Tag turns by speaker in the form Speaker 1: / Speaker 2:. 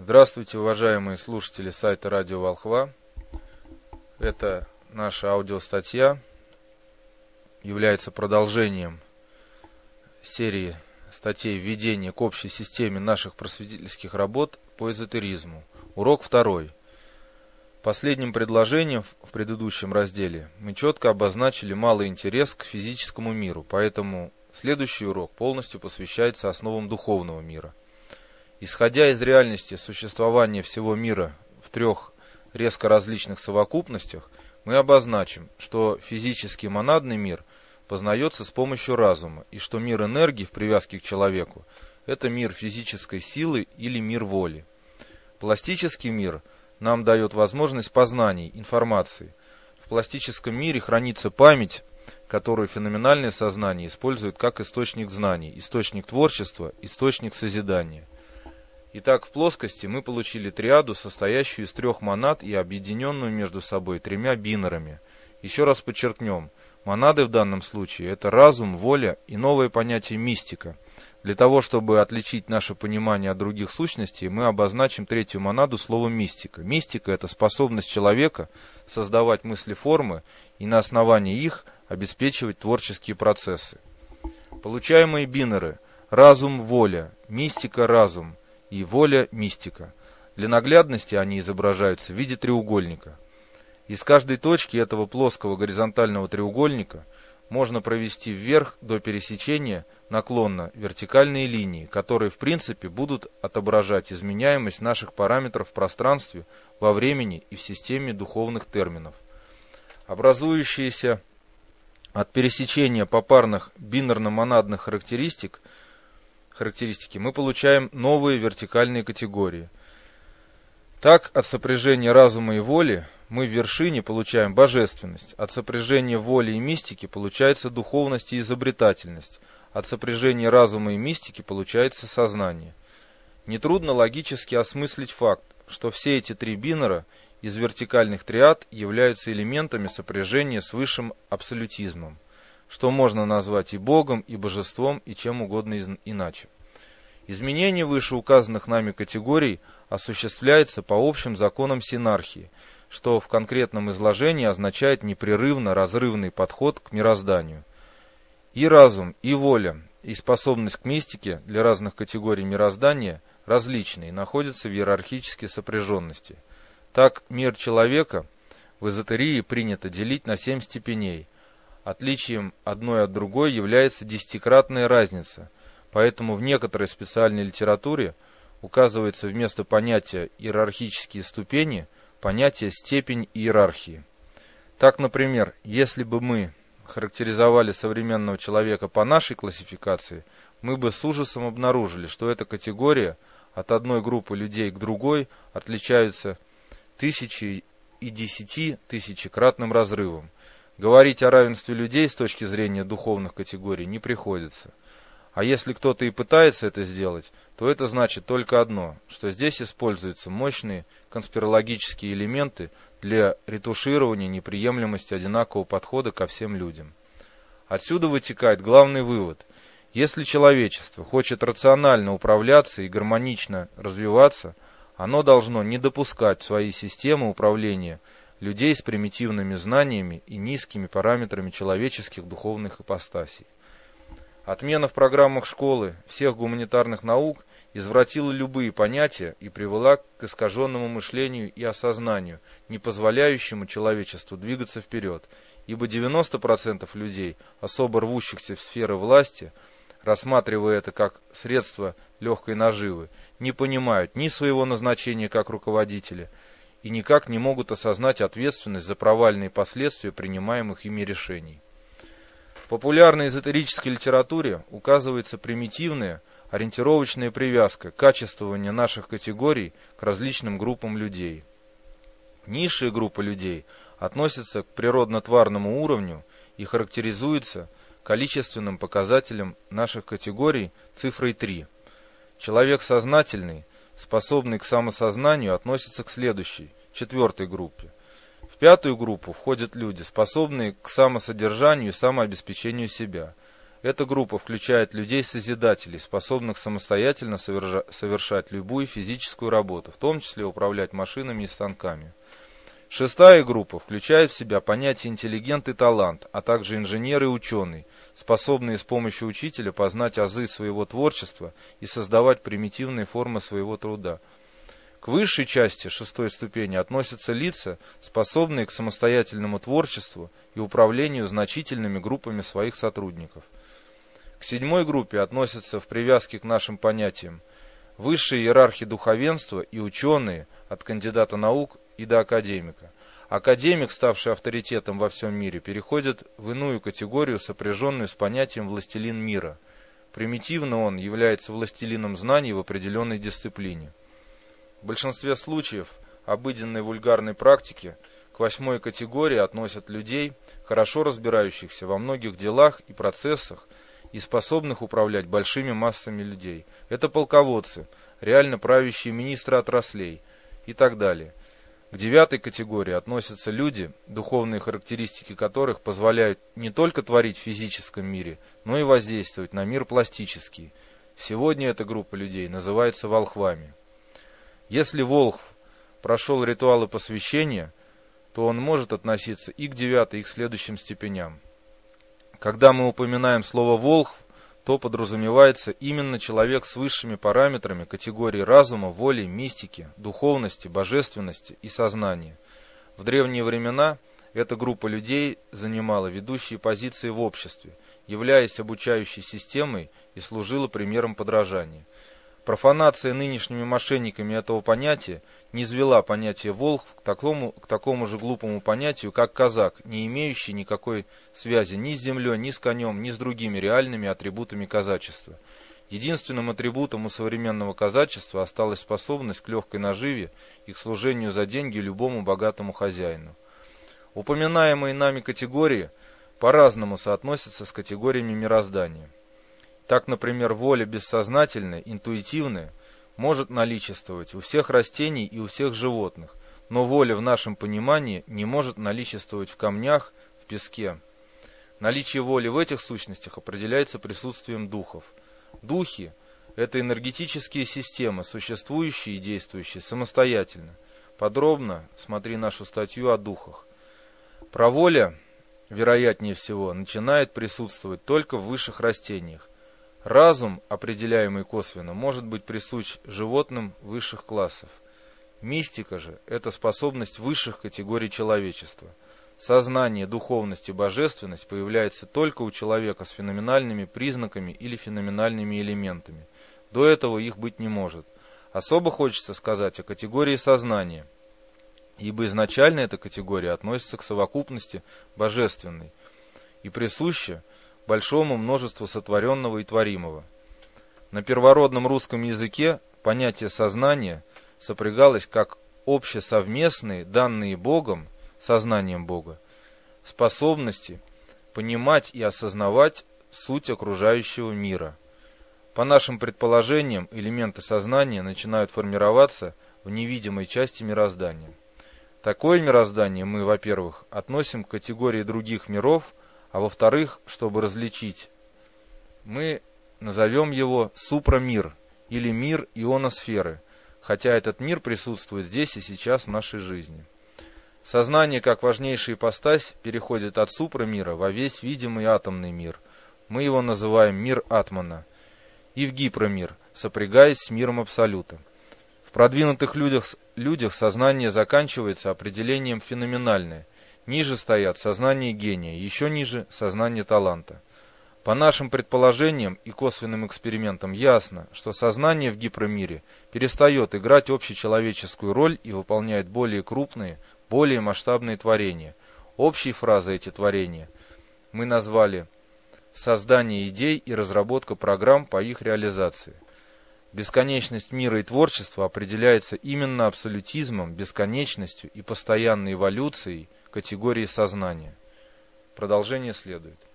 Speaker 1: Здравствуйте, уважаемые слушатели сайта Радио Волхва. Это наша аудиостатья, является продолжением серии статей введения к общей системе наших просветительских работ по эзотеризму. Урок второй. Последним предложением в предыдущем разделе мы четко обозначили малый интерес к физическому миру, поэтому следующий урок полностью посвящается основам духовного мира – Исходя из реальности существования всего мира в трех резко различных совокупностях, мы обозначим, что физический монадный мир познается с помощью разума, и что мир энергии в привязке к человеку – это мир физической силы или мир воли. Пластический мир нам дает возможность познаний, информации. В пластическом мире хранится память, которую феноменальное сознание использует как источник знаний, источник творчества, источник созидания – Итак, в плоскости мы получили триаду, состоящую из трех монад и объединенную между собой тремя бинерами. Еще раз подчеркнем, монады в данном случае – это разум, воля и новое понятие мистика. Для того, чтобы отличить наше понимание от других сущностей, мы обозначим третью монаду словом мистика. Мистика – это способность человека создавать мысли-формы и на основании их обеспечивать творческие процессы. Получаемые бинеры – разум, воля, мистика, разум – и воля мистика. Для наглядности они изображаются в виде треугольника. Из каждой точки этого плоского горизонтального треугольника можно провести вверх до пересечения наклонно вертикальные линии, которые в принципе будут отображать изменяемость наших параметров в пространстве, во времени и в системе духовных терминов. Образующиеся от пересечения попарных бинарно-монадных характеристик – характеристики, мы получаем новые вертикальные категории. Так, от сопряжения разума и воли мы в вершине получаем божественность, от сопряжения воли и мистики получается духовность и изобретательность, от сопряжения разума и мистики получается сознание. Нетрудно логически осмыслить факт, что все эти три бинера из вертикальных триад являются элементами сопряжения с высшим абсолютизмом что можно назвать и Богом, и Божеством, и чем угодно иначе. Изменение вышеуказанных нами категорий осуществляется по общим законам синархии, что в конкретном изложении означает непрерывно разрывный подход к мирозданию. И разум, и воля, и способность к мистике для разных категорий мироздания различны и находятся в иерархической сопряженности. Так, мир человека в эзотерии принято делить на семь степеней – Отличием одной от другой является десятикратная разница, поэтому в некоторой специальной литературе указывается вместо понятия «иерархические ступени» понятие «степень иерархии». Так, например, если бы мы характеризовали современного человека по нашей классификации, мы бы с ужасом обнаружили, что эта категория от одной группы людей к другой отличаются тысячи и десяти тысячекратным разрывом. Говорить о равенстве людей с точки зрения духовных категорий не приходится. А если кто-то и пытается это сделать, то это значит только одно, что здесь используются мощные конспирологические элементы для ретуширования неприемлемости одинакового подхода ко всем людям. Отсюда вытекает главный вывод. Если человечество хочет рационально управляться и гармонично развиваться, оно должно не допускать в своей системы управления – людей с примитивными знаниями и низкими параметрами человеческих духовных ипостасей. Отмена в программах школы всех гуманитарных наук извратила любые понятия и привела к искаженному мышлению и осознанию, не позволяющему человечеству двигаться вперед, ибо 90% людей, особо рвущихся в сферы власти, рассматривая это как средство легкой наживы, не понимают ни своего назначения как руководителя, и никак не могут осознать ответственность за провальные последствия принимаемых ими решений. В популярной эзотерической литературе указывается примитивная, ориентировочная привязка качествования наших категорий к различным группам людей. Низшая группа людей относится к природно-тварному уровню и характеризуется количественным показателем наших категорий цифрой 3. Человек сознательный способный к самосознанию, относится к следующей, четвертой группе. В пятую группу входят люди, способные к самосодержанию и самообеспечению себя. Эта группа включает людей-созидателей, способных самостоятельно совершать любую физическую работу, в том числе управлять машинами и станками. Шестая группа включает в себя понятие интеллигент и талант, а также инженер и ученый, способные с помощью учителя познать азы своего творчества и создавать примитивные формы своего труда. К высшей части шестой ступени относятся лица, способные к самостоятельному творчеству и управлению значительными группами своих сотрудников. К седьмой группе относятся в привязке к нашим понятиям высшие иерархи духовенства и ученые от кандидата наук и до академика. Академик, ставший авторитетом во всем мире, переходит в иную категорию, сопряженную с понятием «властелин мира». Примитивно он является властелином знаний в определенной дисциплине. В большинстве случаев обыденной вульгарной практики к восьмой категории относят людей, хорошо разбирающихся во многих делах и процессах и способных управлять большими массами людей. Это полководцы, реально правящие министры отраслей и так далее. К девятой категории относятся люди, духовные характеристики которых позволяют не только творить в физическом мире, но и воздействовать на мир пластический. Сегодня эта группа людей называется волхвами. Если волхв прошел ритуалы посвящения, то он может относиться и к девятой, и к следующим степеням. Когда мы упоминаем слово «волхв», то подразумевается именно человек с высшими параметрами категории разума, воли, мистики, духовности, божественности и сознания. В древние времена эта группа людей занимала ведущие позиции в обществе, являясь обучающей системой и служила примером подражания – Профанация нынешними мошенниками этого понятия не извела понятие «волхв» к такому, к такому же глупому понятию, как «казак», не имеющий никакой связи ни с землей, ни с конем, ни с другими реальными атрибутами казачества. Единственным атрибутом у современного казачества осталась способность к легкой наживе и к служению за деньги любому богатому хозяину. Упоминаемые нами категории по-разному соотносятся с категориями мироздания. Так, например, воля бессознательная, интуитивная, может наличествовать у всех растений и у всех животных, но воля в нашем понимании не может наличествовать в камнях, в песке. Наличие воли в этих сущностях определяется присутствием духов. Духи – это энергетические системы, существующие и действующие самостоятельно. Подробно смотри нашу статью о духах. Про воля, вероятнее всего, начинает присутствовать только в высших растениях, Разум, определяемый косвенно, может быть присущ животным высших классов. Мистика же – это способность высших категорий человечества. Сознание, духовность и божественность появляется только у человека с феноменальными признаками или феноменальными элементами. До этого их быть не может. Особо хочется сказать о категории сознания, ибо изначально эта категория относится к совокупности божественной и присуща большому множеству сотворенного и творимого. На первородном русском языке понятие сознания сопрягалось как общесовместные, данные Богом, сознанием Бога, способности понимать и осознавать суть окружающего мира. По нашим предположениям, элементы сознания начинают формироваться в невидимой части мироздания. Такое мироздание мы, во-первых, относим к категории других миров – а во-вторых, чтобы различить, мы назовем его супрамир или мир ионосферы, хотя этот мир присутствует здесь и сейчас в нашей жизни. Сознание, как важнейшая ипостась, переходит от супрамира во весь видимый атомный мир. Мы его называем мир атмана. И в гипромир, сопрягаясь с миром абсолюта. В продвинутых людях, людях сознание заканчивается определением феноменальное – Ниже стоят сознание гения, еще ниже сознание таланта. По нашим предположениям и косвенным экспериментам ясно, что сознание в гипромире перестает играть общечеловеческую роль и выполняет более крупные, более масштабные творения. Общей фразой эти творения мы назвали «создание идей и разработка программ по их реализации». Бесконечность мира и творчества определяется именно абсолютизмом, бесконечностью и постоянной эволюцией – категории сознания. Продолжение следует.